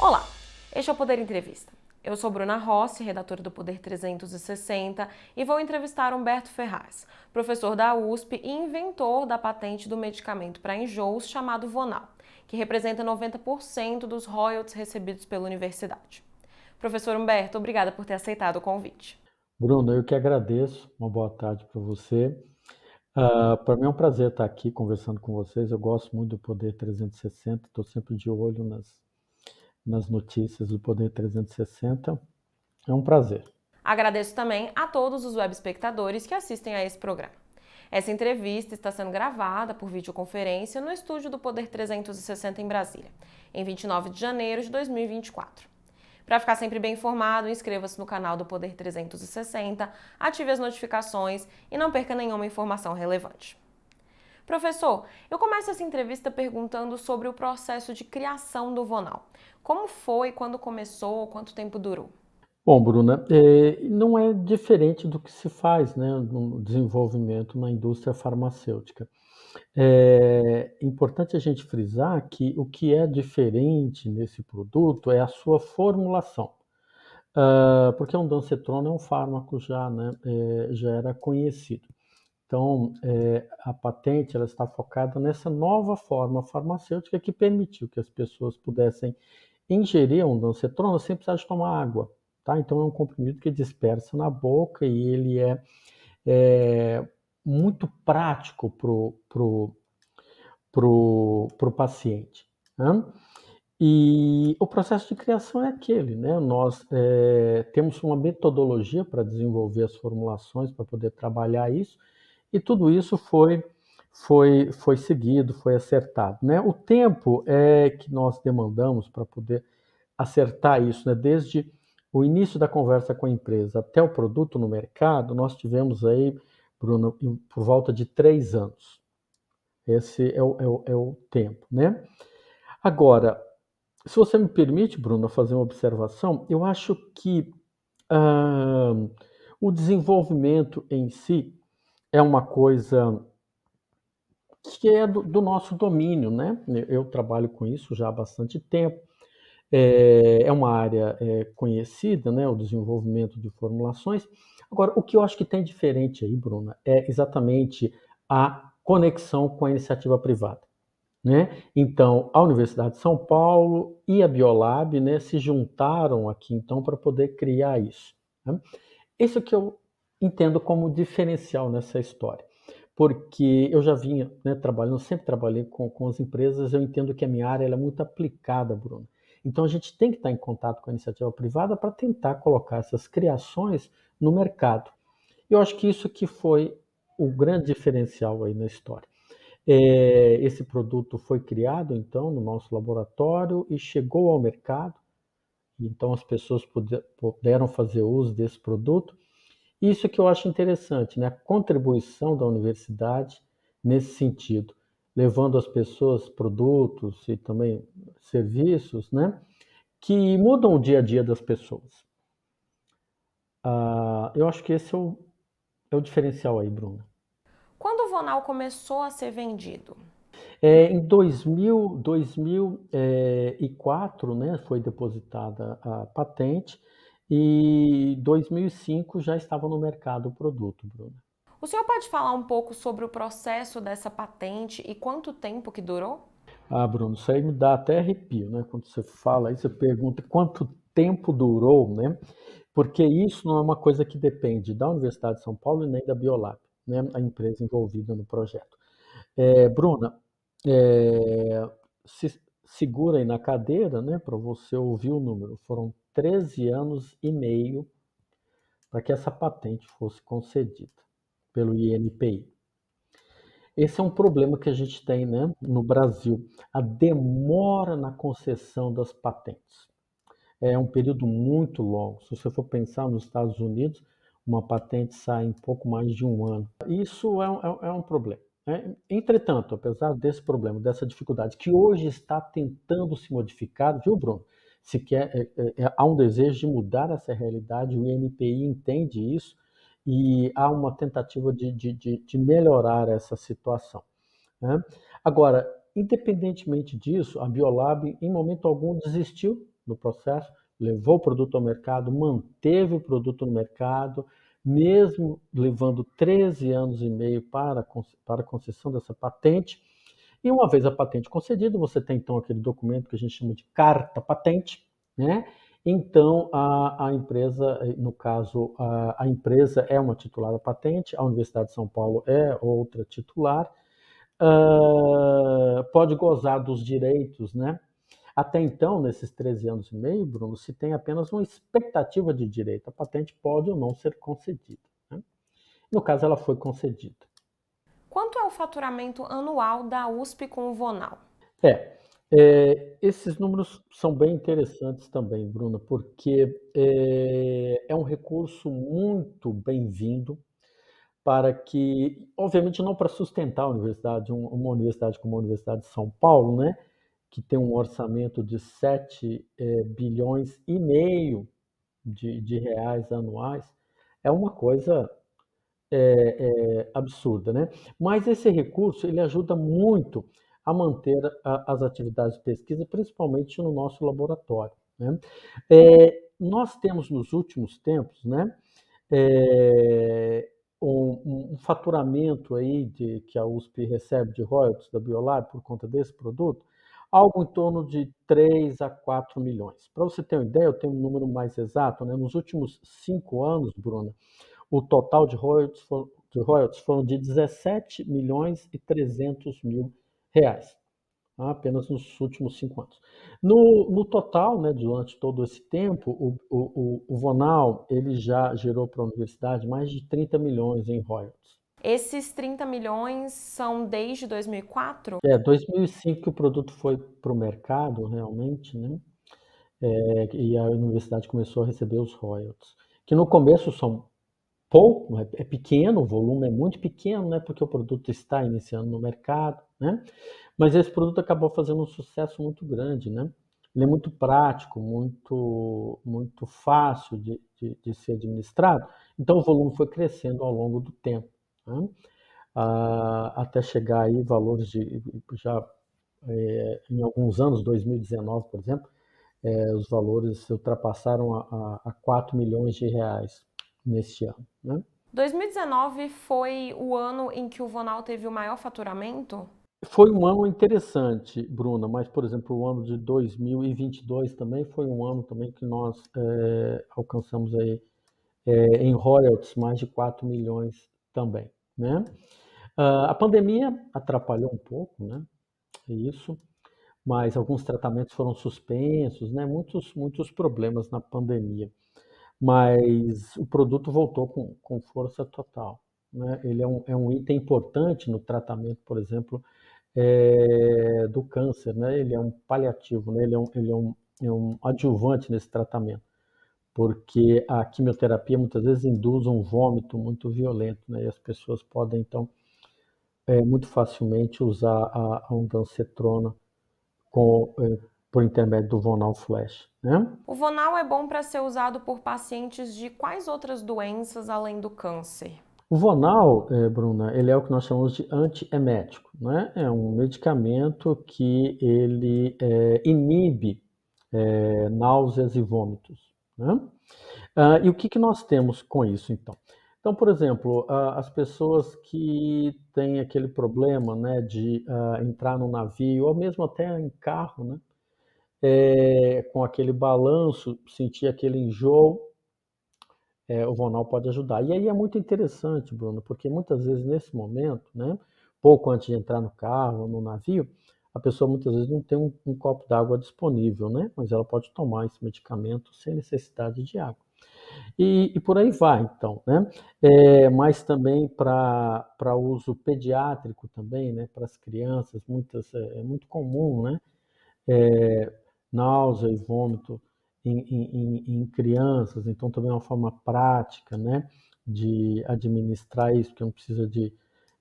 Olá, este é o Poder Entrevista. Eu sou Bruna Rossi, redatora do Poder 360, e vou entrevistar Humberto Ferraz, professor da USP e inventor da patente do medicamento para enjoos chamado Vonal, que representa 90% dos royalties recebidos pela universidade. Professor Humberto, obrigada por ter aceitado o convite. Bruno, eu que agradeço. Uma boa tarde para você. Uh, para mim é um prazer estar aqui conversando com vocês. Eu gosto muito do Poder 360, estou sempre de olho nas, nas notícias do Poder 360. É um prazer. Agradeço também a todos os web espectadores que assistem a esse programa. Essa entrevista está sendo gravada por videoconferência no estúdio do Poder 360 em Brasília, em 29 de janeiro de 2024. Para ficar sempre bem informado, inscreva-se no canal do Poder 360, ative as notificações e não perca nenhuma informação relevante. Professor, eu começo essa entrevista perguntando sobre o processo de criação do Vonal. Como foi, quando começou, quanto tempo durou? Bom, Bruna, é, não é diferente do que se faz né, no desenvolvimento na indústria farmacêutica. É importante a gente frisar que o que é diferente nesse produto é a sua formulação. Uh, porque o dancetrona é um fármaco já, né, é, já era conhecido. Então, é, a patente ela está focada nessa nova forma farmacêutica que permitiu que as pessoas pudessem ingerir um dancetrona sem precisar de tomar água. Tá? Então, é um comprimido que dispersa na boca e ele é, é muito prático para o pro, pro, pro paciente. Né? E o processo de criação é aquele, né? Nós é, temos uma metodologia para desenvolver as formulações, para poder trabalhar isso, e tudo isso foi, foi, foi seguido, foi acertado. Né? O tempo é que nós demandamos para poder acertar isso, né? desde o início da conversa com a empresa até o produto no mercado, nós tivemos aí Bruno, por volta de três anos. Esse é o, é o, é o tempo, né? Agora, se você me permite, Bruno, fazer uma observação, eu acho que uh, o desenvolvimento em si é uma coisa que é do, do, nosso domínio, né? Eu trabalho com isso já há bastante tempo. É, é uma área é, conhecida, né? O desenvolvimento de formulações. Agora, o que eu acho que tem diferente aí, Bruna, é exatamente a conexão com a iniciativa privada. Né? Então, a Universidade de São Paulo e a Biolab né, se juntaram aqui então para poder criar isso. Né? Isso que eu entendo como diferencial nessa história, porque eu já vinha né, trabalhando, sempre trabalhei com, com as empresas, eu entendo que a minha área é muito aplicada, Bruno. Então a gente tem que estar em contato com a iniciativa privada para tentar colocar essas criações no mercado. Eu acho que isso que foi o grande diferencial aí na história. É, esse produto foi criado então no nosso laboratório e chegou ao mercado. Então as pessoas puderam fazer uso desse produto. Isso que eu acho interessante, né? A contribuição da universidade nesse sentido, levando às pessoas produtos e também serviços, né? Que mudam o dia a dia das pessoas. Uh, eu acho que esse é o, é o diferencial aí, Bruno. Quando o Vonal começou a ser vendido? É, em 2000, 2004 né, foi depositada a patente e 2005 já estava no mercado o produto, Bruno. O senhor pode falar um pouco sobre o processo dessa patente e quanto tempo que durou? Ah, Bruno, isso aí me dá até arrepio, né? Quando você fala aí, você pergunta quanto tempo durou, né? porque isso não é uma coisa que depende da Universidade de São Paulo e nem da Biolab, né, a empresa envolvida no projeto. É, Bruna, é, se segura aí na cadeira né, para você ouvir o número. Foram 13 anos e meio para que essa patente fosse concedida pelo INPI. Esse é um problema que a gente tem né, no Brasil, a demora na concessão das patentes é um período muito longo. Se você for pensar nos Estados Unidos, uma patente sai em pouco mais de um ano. Isso é um, é, é um problema. Né? Entretanto, apesar desse problema, dessa dificuldade, que hoje está tentando se modificar, viu, Bruno? Se quer, é, é, é há um desejo de mudar essa realidade, o INPI entende isso e há uma tentativa de, de, de, de melhorar essa situação. Né? Agora, independentemente disso, a Biolab, em momento algum, desistiu no processo, levou o produto ao mercado, manteve o produto no mercado, mesmo levando 13 anos e meio para, para a concessão dessa patente. E uma vez a patente concedida, você tem então aquele documento que a gente chama de carta patente, né? Então, a, a empresa, no caso, a, a, empresa é uma titular da patente, a Universidade de São Paulo é outra titular, uh, pode gozar dos direitos, né? Até então, nesses 13 anos e meio, Bruno, se tem apenas uma expectativa de direito. A patente pode ou não ser concedida. Né? No caso, ela foi concedida. Quanto é o faturamento anual da USP com o Vonal? É, é, esses números são bem interessantes também, Bruna, porque é, é um recurso muito bem-vindo para que, obviamente, não para sustentar a universidade, uma universidade como a Universidade de São Paulo, né, que tem um orçamento de 7 é, bilhões e meio de, de, reais anuais, é uma coisa é, é, absurda, né? Mas esse recurso ele ajuda muito a manter a, as atividades de pesquisa, principalmente no nosso laboratório. Né? Nós temos nos últimos tempos, né, um, um, faturamento aí de, que a USP recebe de royalties da Biolab por conta desse produto, algo em torno de 3 a 4 milhões. Para você ter uma ideia, eu tenho um número mais exato, né? nos últimos cinco anos, Bruna, o total de royalties, for, de royalties foram de 17 milhões e 300 mil reais, tá? apenas nos últimos cinco anos. No, no total, né, durante todo esse tempo, o, o, o Vonal ele já gerou para a universidade mais de 30 milhões em royalties. Esses 30 milhões são desde 2004? É, 2005 que o produto foi para o mercado, realmente, né? É, e a universidade começou a receber os royalties, que no começo são pouco, é, pequeno, o volume é muito pequeno, né? Porque o produto está iniciando no mercado né? Mas esse produto acabou fazendo um sucesso muito grande, né? Ele é muito prático, muito, muito fácil de, de, de ser administrado. Então o volume foi crescendo ao longo do tempo, né? ah, até chegar aí valores de já é, em alguns anos, 2019, por exemplo, é, os valores ultrapassaram a, a, a 4 milhões de reais neste ano. Né? 2019 foi o ano em que o Vonal teve o maior faturamento? Foi um ano interessante, Bruna, mas, por exemplo, o ano de 2022 também foi um ano também que nós é, alcançamos aí é, em royalties mais de 4 milhões também, né? Uh, a pandemia atrapalhou um pouco, né? Isso, mas alguns tratamentos foram suspensos, né? Muitos, muitos problemas na pandemia, mas o produto voltou com, com força total, né? Ele é um, é um item importante no tratamento, por exemplo, é, do câncer, né? Ele é um paliativo, né? Ele é um, ele é um, é um adjuvante nesse tratamento, porque a quimioterapia muitas vezes induz um vômito muito violento, né? E as pessoas podem então é, muito facilmente usar a, a ondansetrona com, é, por intermédio do Vonal Flash. Né? O Vonal é bom para ser usado por pacientes de quais outras doenças além do câncer? O Vonal, eh, Bruna, ele é o que nós chamamos de antiemético, né? É um medicamento que ele é, inibe é, náuseas e vômitos, né? Ah, e o que, que nós temos com isso, então? Então, por exemplo, as pessoas que têm aquele problema, né, de uh, entrar no navio, ou mesmo até em carro, né, é, com aquele balanço, sentir aquele enjoo, é, o Vonal pode ajudar. E aí é muito interessante, Bruno, porque muitas vezes nesse momento, né, pouco antes de entrar no carro, no navio, a pessoa muitas vezes não tem um, um copo d'água disponível, né? Mas ela pode tomar esse medicamento sem necessidade de água. E, e por aí vai, então, né? É, mas também para uso pediátrico também, né? Para as crianças, muitas, é, é, muito comum, né? É, náusea e vômito em, em, em, crianças, então também é uma forma prática né, de administrar isso, que não precisa de,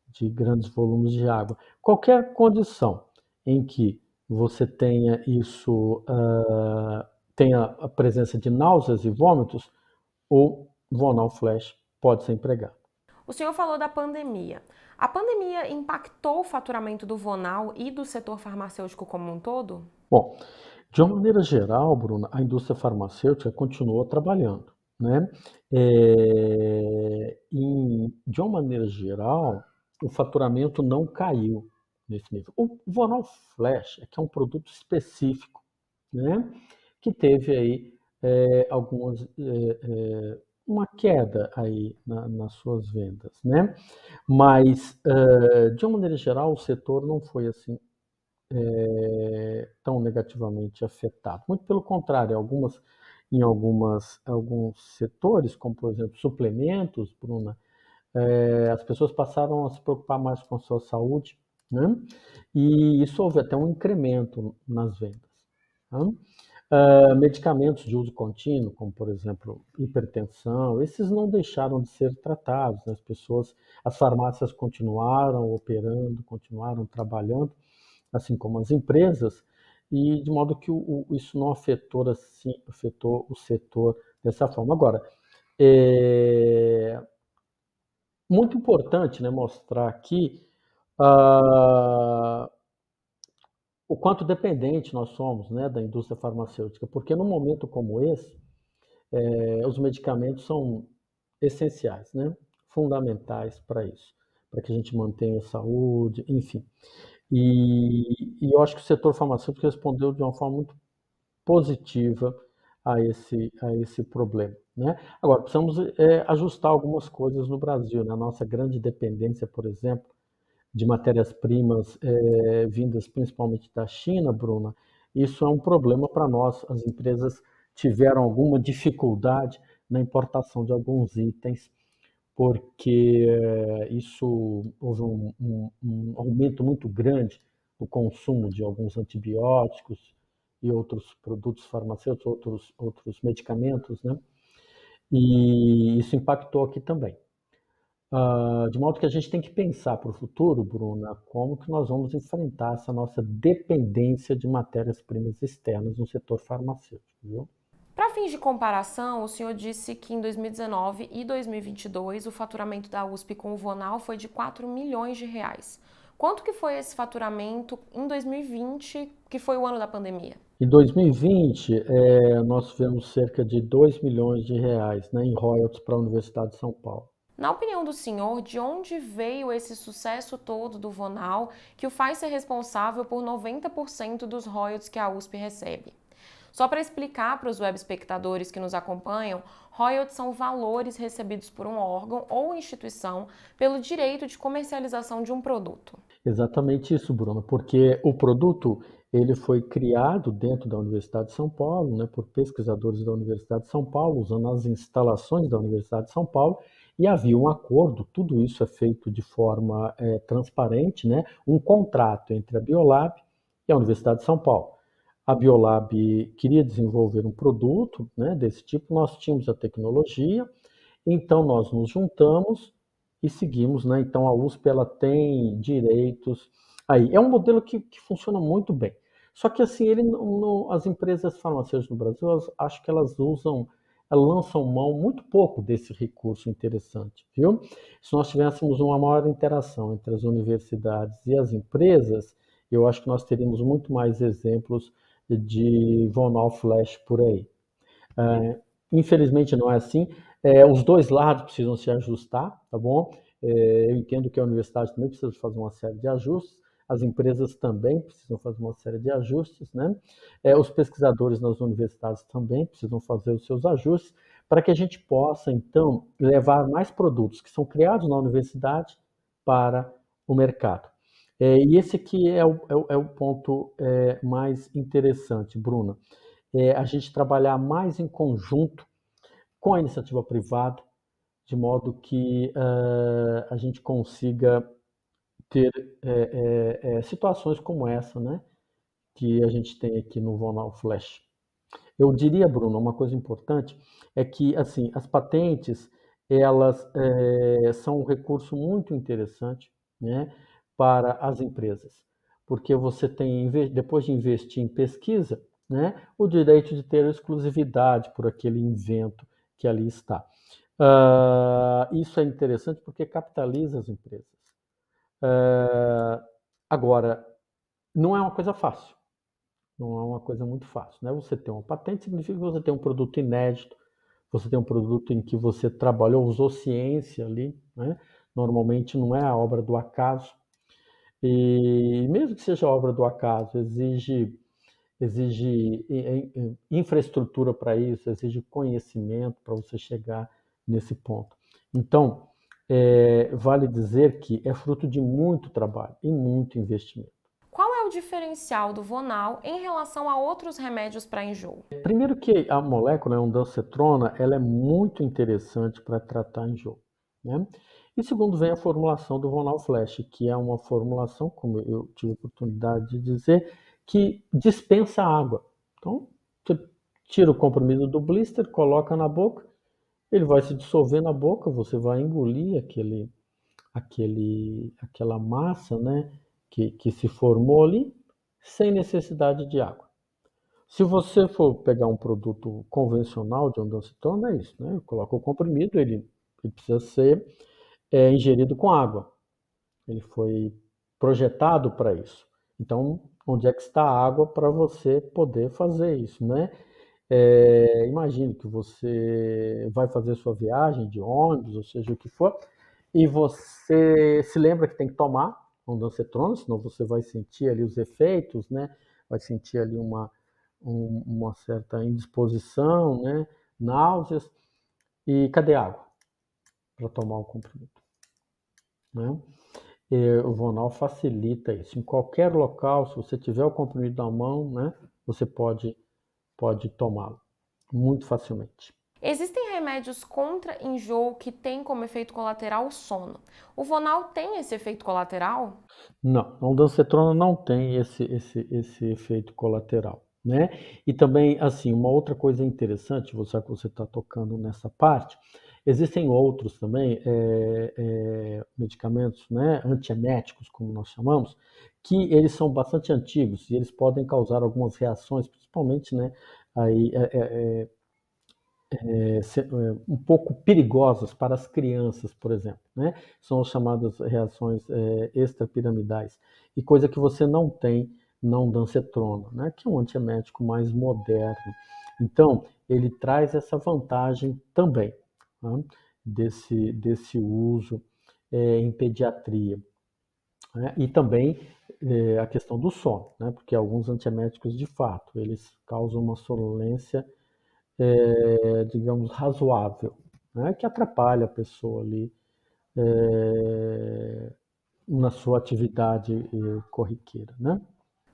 de grandes volumes de água. Qualquer condição em que você tenha isso, uh, tenha a presença de náuseas e vômitos, o Vonal Flash pode ser empregado. O senhor falou da pandemia. A pandemia impactou o faturamento do Vonal e do setor farmacêutico como um todo? Bom, De uma maneira geral, Bruna, a indústria farmacêutica continuou trabalhando, né? É, em, de uma maneira geral, o faturamento não caiu nesse nível. O Vonal Flash é que é um produto específico, né? Que teve aí é, algumas é, é, uma queda aí na, nas suas vendas, né? Mas é, de uma maneira geral, o setor não foi assim é, tão negativamente afetado. Muito pelo contrário, algumas, em algumas, alguns setores, como por exemplo suplementos, Bruna, as pessoas passaram a se preocupar mais com a sua saúde, né? e isso houve até um incremento nas vendas. Uh, medicamentos de uso contínuo, como por exemplo hipertensão, esses não deixaram de ser tratados. Né? As pessoas, as farmácias continuaram operando, continuaram trabalhando, assim como as empresas, e de modo que o, o, isso não afetou, assim, afetou o setor dessa forma. Agora, é muito importante né, mostrar aqui uh, o quanto dependente nós somos né, da indústria farmacêutica, porque num momento como esse, é, os medicamentos são essenciais, né, fundamentais para isso, para que a gente mantenha a saúde, enfim. E, e eu acho que o setor farmacêutico respondeu de uma forma muito positiva a esse, a esse problema. Né? Agora, precisamos é, ajustar algumas coisas no Brasil. Né? A nossa grande dependência, por exemplo, de matérias-primas é, vindas principalmente da China, Bruna, isso é um problema para nós. As empresas tiveram alguma dificuldade na importação de alguns itens porque eh, isso houve um, um, um, aumento muito grande do consumo de alguns antibióticos e outros produtos farmacêuticos, outros, outros medicamentos, né? E isso impactou aqui também. Uh, de modo que a gente tem que pensar para o futuro, Bruna, como que nós vamos enfrentar essa nossa dependência de matérias-primas externas no setor farmacêutico, viu? Para fins de comparação, o senhor disse que em 2019 e 2022 o faturamento da USP com o Vonal foi de 4 milhões de reais. Quanto que foi esse faturamento em 2020, que foi o ano da pandemia? Em 2020, é, nós tivemos cerca de 2 milhões de reais né, em royalties para a Universidade de São Paulo. Na opinião do senhor, de onde veio esse sucesso todo do Vonal que o faz ser responsável por 90% dos royalties que a USP recebe? Só para explicar para os web espectadores que nos acompanham, royalties são valores recebidos por um órgão ou instituição pelo direito de comercialização de um produto. Exatamente isso, Bruno, porque o produto ele foi criado dentro da Universidade de São Paulo, né, por pesquisadores da Universidade de São Paulo, usando as instalações da Universidade de São Paulo, e havia um acordo, tudo isso é feito de forma é, transparente, né, um contrato entre a Biolab e a Universidade de São Paulo a Biolab queria desenvolver um produto né, desse tipo, nós tínhamos a tecnologia, então nós nos juntamos e seguimos. Né? Então a USP ela tem direitos. Aí é um modelo que, que funciona muito bem. Só que assim, ele as empresas farmacêuticas no Brasil, acho que elas usam, lançam mão muito pouco desse recurso interessante, viu? Se nós tivéssemos uma maior interação entre as universidades e as empresas, eu acho que nós teríamos muito mais exemplos de Von Flash por aí. É, infelizmente não é assim. É, os dois lados precisam se ajustar, tá bom? É, eu entendo que a universidade também precisa fazer uma série de ajustes, as empresas também precisam fazer uma série de ajustes, né? É, os pesquisadores nas universidades também precisam fazer os seus ajustes para que a gente possa, então, levar mais produtos que são criados na universidade para o mercado. É, e esse aqui é o, é o, é o ponto é, mais interessante, Bruna. É a gente trabalhar mais em conjunto com a iniciativa privada, de modo que uh, a gente consiga ter é, é, situações como essa, né? Que a gente tem aqui no Vonal Flash. Eu diria, Bruno, uma coisa importante é que, assim, as patentes, elas são um recurso muito interessante, né? para as empresas, porque você tem, depois de investir em pesquisa, né, o direito de ter exclusividade por aquele invento que ali está. Uh, isso é interessante porque capitaliza as empresas. Uh, agora, não é uma coisa fácil. Não é uma coisa muito fácil, né? Você ter uma patente significa que você tem um produto inédito, você tem um produto em que você trabalhou, usou ciência ali, né? Normalmente não é a obra do acaso. E mesmo que seja obra do acaso, exige exige infraestrutura para isso, exige conhecimento para você chegar nesse ponto. Então, é, vale dizer que é fruto de muito trabalho e muito investimento. Qual é o diferencial do Vonal em relação a outros remédios para enjoo? Primeiro que a molécula, a ondansetrona, ela é muito interessante para tratar enjoo. Né? E segundo vem a formulação do Vonal Flash, que é uma formulação, como eu tive a oportunidade de dizer, que dispensa água. Então, você tira o comprimido do blister, coloca na boca, ele vai se dissolver na boca, você vai engolir aquele, aquele, aquela massa né, que, que se formou ali, sem necessidade de água. Se você for pegar um produto convencional de ondansetona, é isso, né? Coloca o comprimido, ele, ele precisa ser é, ingerido com água. Ele foi projetado para isso. Então, onde é que está a água para você poder fazer isso, né? É, imagine que você vai fazer sua viagem de ônibus, ou seja, o que for, e você se lembra que tem que tomar ondansetrona, senão você vai sentir ali os efeitos, né? Vai sentir ali uma, um, uma certa indisposição, né? Náuseas. E cadê a água para tomar o comprimido? Né? o Vonal facilita isso. Em qualquer local, se você tiver o comprimido na mão, né, você pode, pode tomá-lo muito facilmente. Existem remédios contra enjoo que têm como efeito colateral o sono. O Vonal tem esse efeito colateral? Não, a ondansetrona não tem esse, esse, esse efeito colateral. Né? E também, assim, uma outra coisa interessante, você que você está tocando nessa parte, Existem outros também é, é, medicamentos né, antieméticos, como nós chamamos, que eles são bastante antigos e eles podem causar algumas reações, principalmente né, aí, é, um pouco perigosas para as crianças, por exemplo. Né? São as chamadas reações extrapiramidais, e coisa que você não tem não dancetrona, né? que é um antiemético mais moderno. Então, ele traz essa vantagem também né, desse, desse uso é, em pediatria. Né, e também é, a questão do sono, né, porque alguns antieméticos, de fato, eles causam uma sonolência, é, digamos, razoável, né, que atrapalha a pessoa ali é, na sua atividade corriqueira. Né?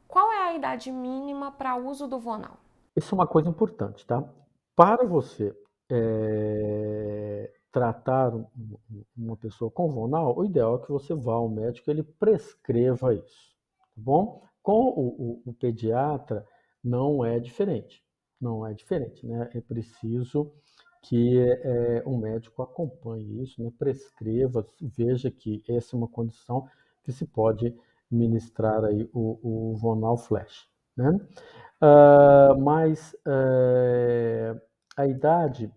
Qual é a idade mínima para uso do Vonal? Isso é uma coisa importante, tá? Para você é, tratar uma pessoa com vonal, o ideal é que você vá ao médico e ele prescreva isso, tá bom? Com o, o, o pediatra não é diferente, não é diferente, né? É preciso que é, um médico acompanhe isso, né? prescreva, veja que essa é uma condição que se pode ministrar aí o, o Vonal Flash, né? Uh, mas uh, a idade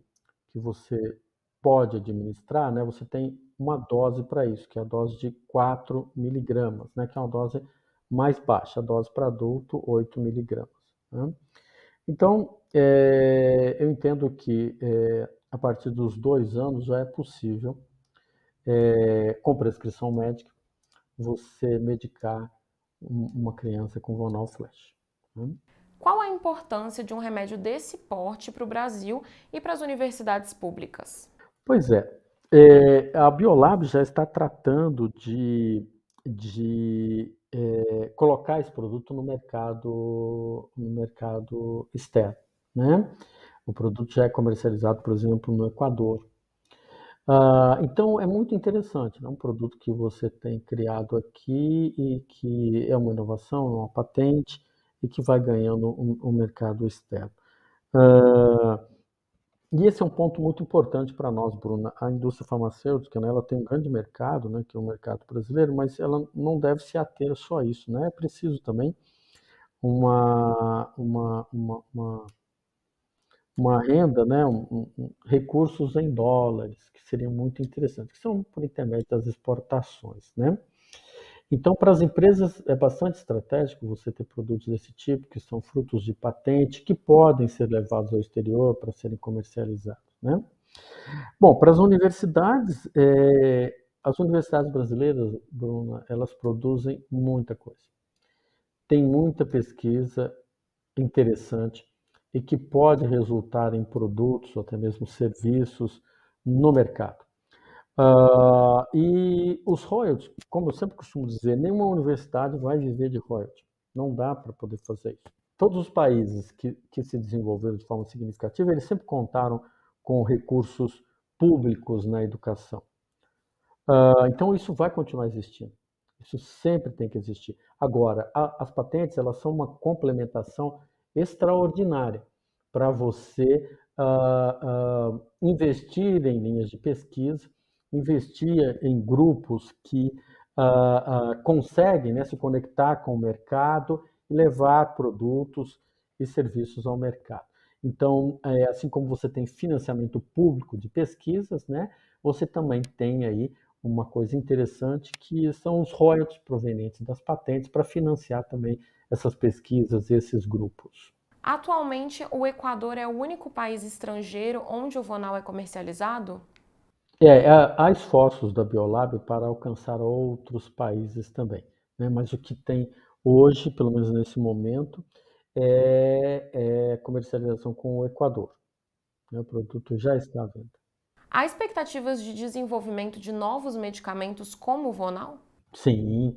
que você pode administrar, né, você tem uma dose para isso, que é a dose de 4 miligramas, né, que é uma dose mais baixa, a dose para adulto, 8 miligramas. Né? Então, é, eu entendo que é, a partir dos dois anos já é possível, é, com prescrição médica, você medicar uma criança com vonal flash. Né? Qual a importância de um remédio desse porte para o Brasil e para as universidades públicas? Pois é, é a Biolab já está tratando de, de é, colocar esse produto no mercado, no mercado externo. Né? O produto já é comercializado, por exemplo, no Equador. Ah, então é muito interessante, é né? um produto que você tem criado aqui e que é uma inovação, uma patente, e que vai ganhando o um, um mercado externo. Uh, e esse é um ponto muito importante para nós, Bruna. A indústria farmacêutica, né, ela tem um grande mercado, né, que é o mercado brasileiro, mas ela não deve se ater só a isso, né? É preciso também uma, uma, uma, uma, uma renda, né, um, um, recursos em dólares, que seriam muito interessantes, que são por intermédio das exportações, né? Então, para as empresas é bastante estratégico você ter produtos desse tipo, que são frutos de patente, que podem ser levados ao exterior para serem comercializados. Né? Bom, para as universidades, é, as universidades brasileiras, Bruna, elas produzem muita coisa. Tem muita pesquisa interessante e que pode resultar em produtos ou até mesmo serviços no mercado. Uh, e os royalties, como eu sempre costumo dizer, nenhuma universidade vai viver de royalties. Não dá para poder fazer isso. Todos os países que, que se desenvolveram de forma significativa, eles sempre contaram com recursos públicos na educação. Uh, então isso vai continuar existindo. Isso sempre tem que existir. Agora, a, as patentes elas são uma complementação extraordinária para você uh, investir em linhas de pesquisa, investir em grupos que uh, conseguem né, se conectar com o mercado e levar produtos e serviços ao mercado. Então, é, assim como você tem financiamento público de pesquisas, né, você também tem aí uma coisa interessante que são os royalties provenientes das patentes para financiar também essas pesquisas, esses grupos. Atualmente, o Equador é o único país estrangeiro onde o Vonal é comercializado? É, há esforços da Biolab para alcançar outros países também, né? mas o que tem hoje, pelo menos nesse momento, é, é comercialização com o Equador. Né? O produto já está à venda. Há expectativas de desenvolvimento de novos medicamentos como o Vonal? Sim.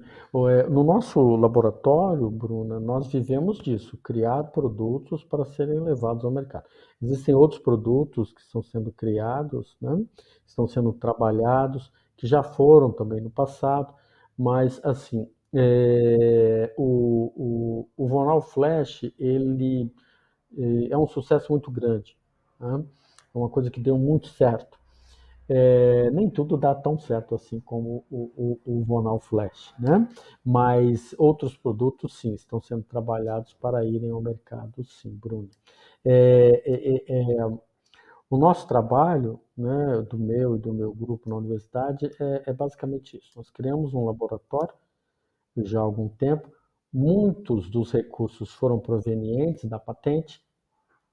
É, no nosso laboratório, Bruna, nós vivemos disso, criar produtos para serem levados ao mercado. Existem outros produtos que estão sendo criados, né? estão sendo trabalhados, que já foram também no passado, mas assim, é, o, o, o Vonal Flash, ele é, é um sucesso muito grande. Né? É uma coisa que deu muito certo. É, nem tudo dá tão certo assim como o, o, o Vonal Flash, né? Mas outros produtos, sim, estão sendo trabalhados para irem ao mercado, sim, Bruno. É, é, é, é o nosso trabalho, né, do meu e do meu grupo na universidade, é, é basicamente isso. Nós criamos um laboratório já há algum tempo. Muitos dos recursos foram provenientes da patente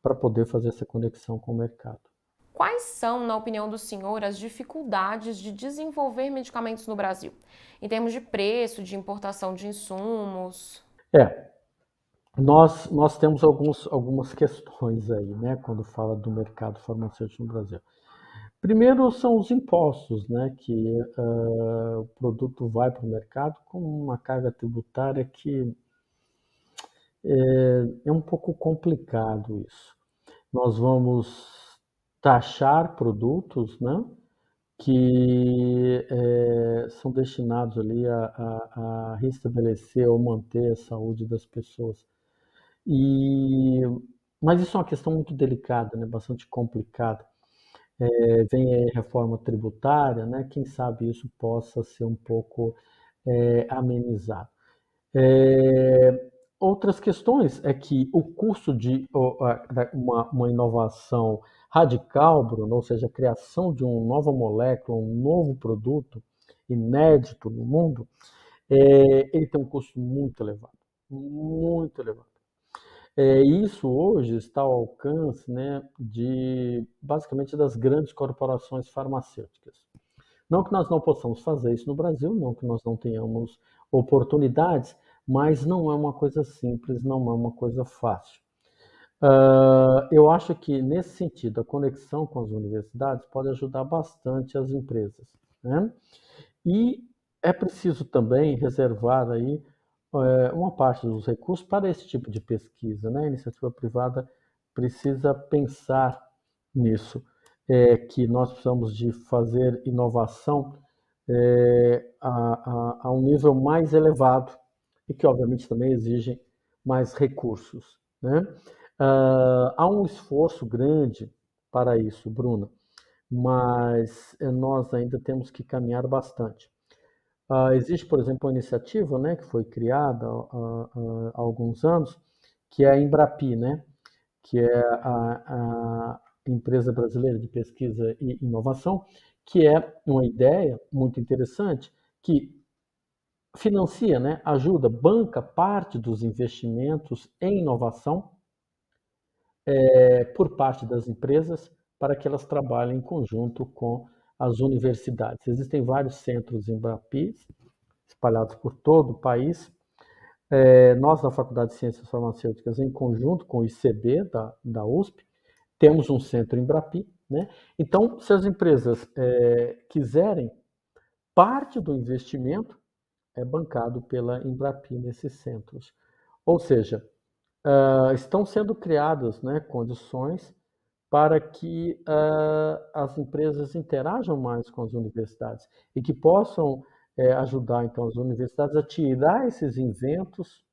para poder fazer essa conexão com o mercado. Quais são, na opinião do senhor, as dificuldades de desenvolver medicamentos no Brasil? Em termos de preço, de importação de insumos? É, nós, nós temos alguns, algumas questões aí, né, quando fala do mercado farmacêutico no Brasil. Primeiro são os impostos, né, que uh, o produto vai para o mercado com uma carga tributária que é, é um pouco complicado isso. Nós vamos taxar produtos, né? que é, são destinados ali a, a, a, restabelecer ou manter a saúde das pessoas. E, mas isso é uma questão muito delicada, né? bastante complicada. É, vem a reforma tributária, né? quem sabe isso possa ser um pouco é, amenizado. É, outras questões é que o custo de uma, uma inovação radical, Bruno, ou seja, a criação de uma nova molécula, um novo produto inédito no mundo, é, ele tem um custo muito elevado, muito elevado. É, isso hoje está ao alcance né, de basicamente das grandes corporações farmacêuticas. Não que nós não possamos fazer isso no Brasil, não que nós não tenhamos oportunidades, mas não é uma coisa simples, não é uma coisa fácil. Uh, eu acho que, nesse sentido, a conexão com as universidades pode ajudar bastante as empresas. Né? E é preciso também reservar aí uh, uma parte dos recursos para esse tipo de pesquisa. Né? A iniciativa privada precisa pensar nisso, é, que nós precisamos de fazer inovação é, a, a, a um nível mais elevado e que, obviamente, também exigem mais recursos. Né? Uh, há um esforço grande para isso, Bruna, mas eh, nós ainda temos que caminhar bastante. Uh, existe, por exemplo, uma iniciativa né, que foi criada uh, há alguns anos, que é a Embrapi, né, que é a, a empresa brasileira de pesquisa e inovação, que é uma ideia muito interessante que financia, né, ajuda, banca parte dos investimentos em inovação é, por parte das empresas para que elas trabalhem em conjunto com as universidades. Existem vários centros em Brapis, espalhados por todo o país. É, nós, na Faculdade de Ciências Farmacêuticas, em conjunto com o ICB da, da USP, temos um centro em Brapi. Né? Então, se as empresas é, quiserem, parte do investimento é bancado pela Embrapi nesses centros. Ou seja, uh, estão sendo criadas né, condições para que uh, as empresas interajam mais com as universidades e que possam é, ajudar então as universidades a tirar esses inventos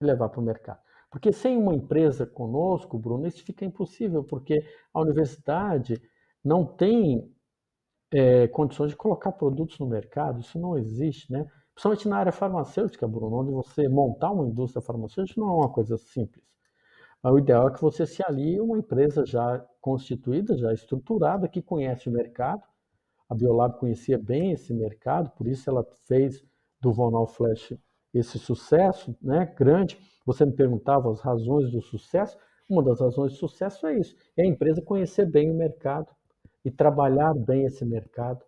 e levar para o mercado. Porque sem uma empresa conosco, Bruno, isso fica impossível, porque a universidade não tem é, condições de colocar produtos no mercado, isso não existe, né? Principalmente na área farmacêutica, Bruno, onde você montar uma indústria farmacêutica não é uma coisa simples. O ideal é que você se alie a uma empresa já constituída, já estruturada, que conhece o mercado. A Biolab conhecia bem esse mercado, por isso ela fez do Vonal Flash esse sucesso né, grande. Você me perguntava as razões do sucesso. Uma das razões de sucesso é isso: é a empresa conhecer bem o mercado e trabalhar bem esse mercado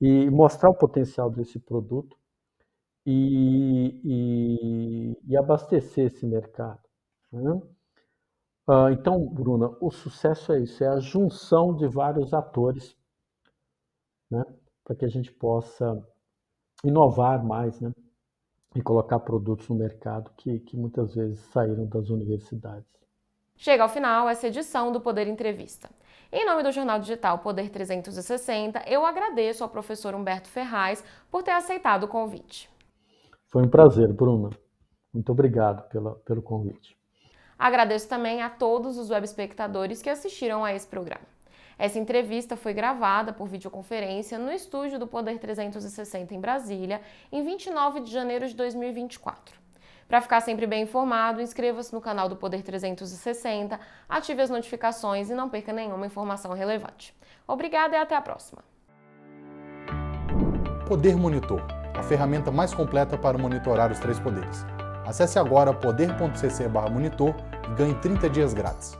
e mostrar o potencial desse produto e, e, e abastecer esse mercado. Né? Ah, então, Bruna, o sucesso é isso: é a junção de vários atores né, para que a gente possa inovar mais, né? e colocar produtos no mercado que, que muitas vezes saíram das universidades. Chega ao final essa edição do Poder Entrevista. Em nome do jornal digital Poder 360, eu agradeço ao professor Humberto Ferraz por ter aceitado o convite. Foi um prazer, Bruna. Muito obrigado pela, pelo convite. Agradeço também a todos os web espectadores que assistiram a esse programa. Essa entrevista foi gravada por videoconferência no estúdio do Poder 360 em Brasília, em 29 de janeiro de 2024. Para ficar sempre bem informado, inscreva-se no canal do Poder 360, ative as notificações e não perca nenhuma informação relevante. Obrigada e até a próxima. Poder Monitor, a ferramenta mais completa para monitorar os três poderes. Acesse agora poder.cc/monitor e ganhe 30 dias grátis.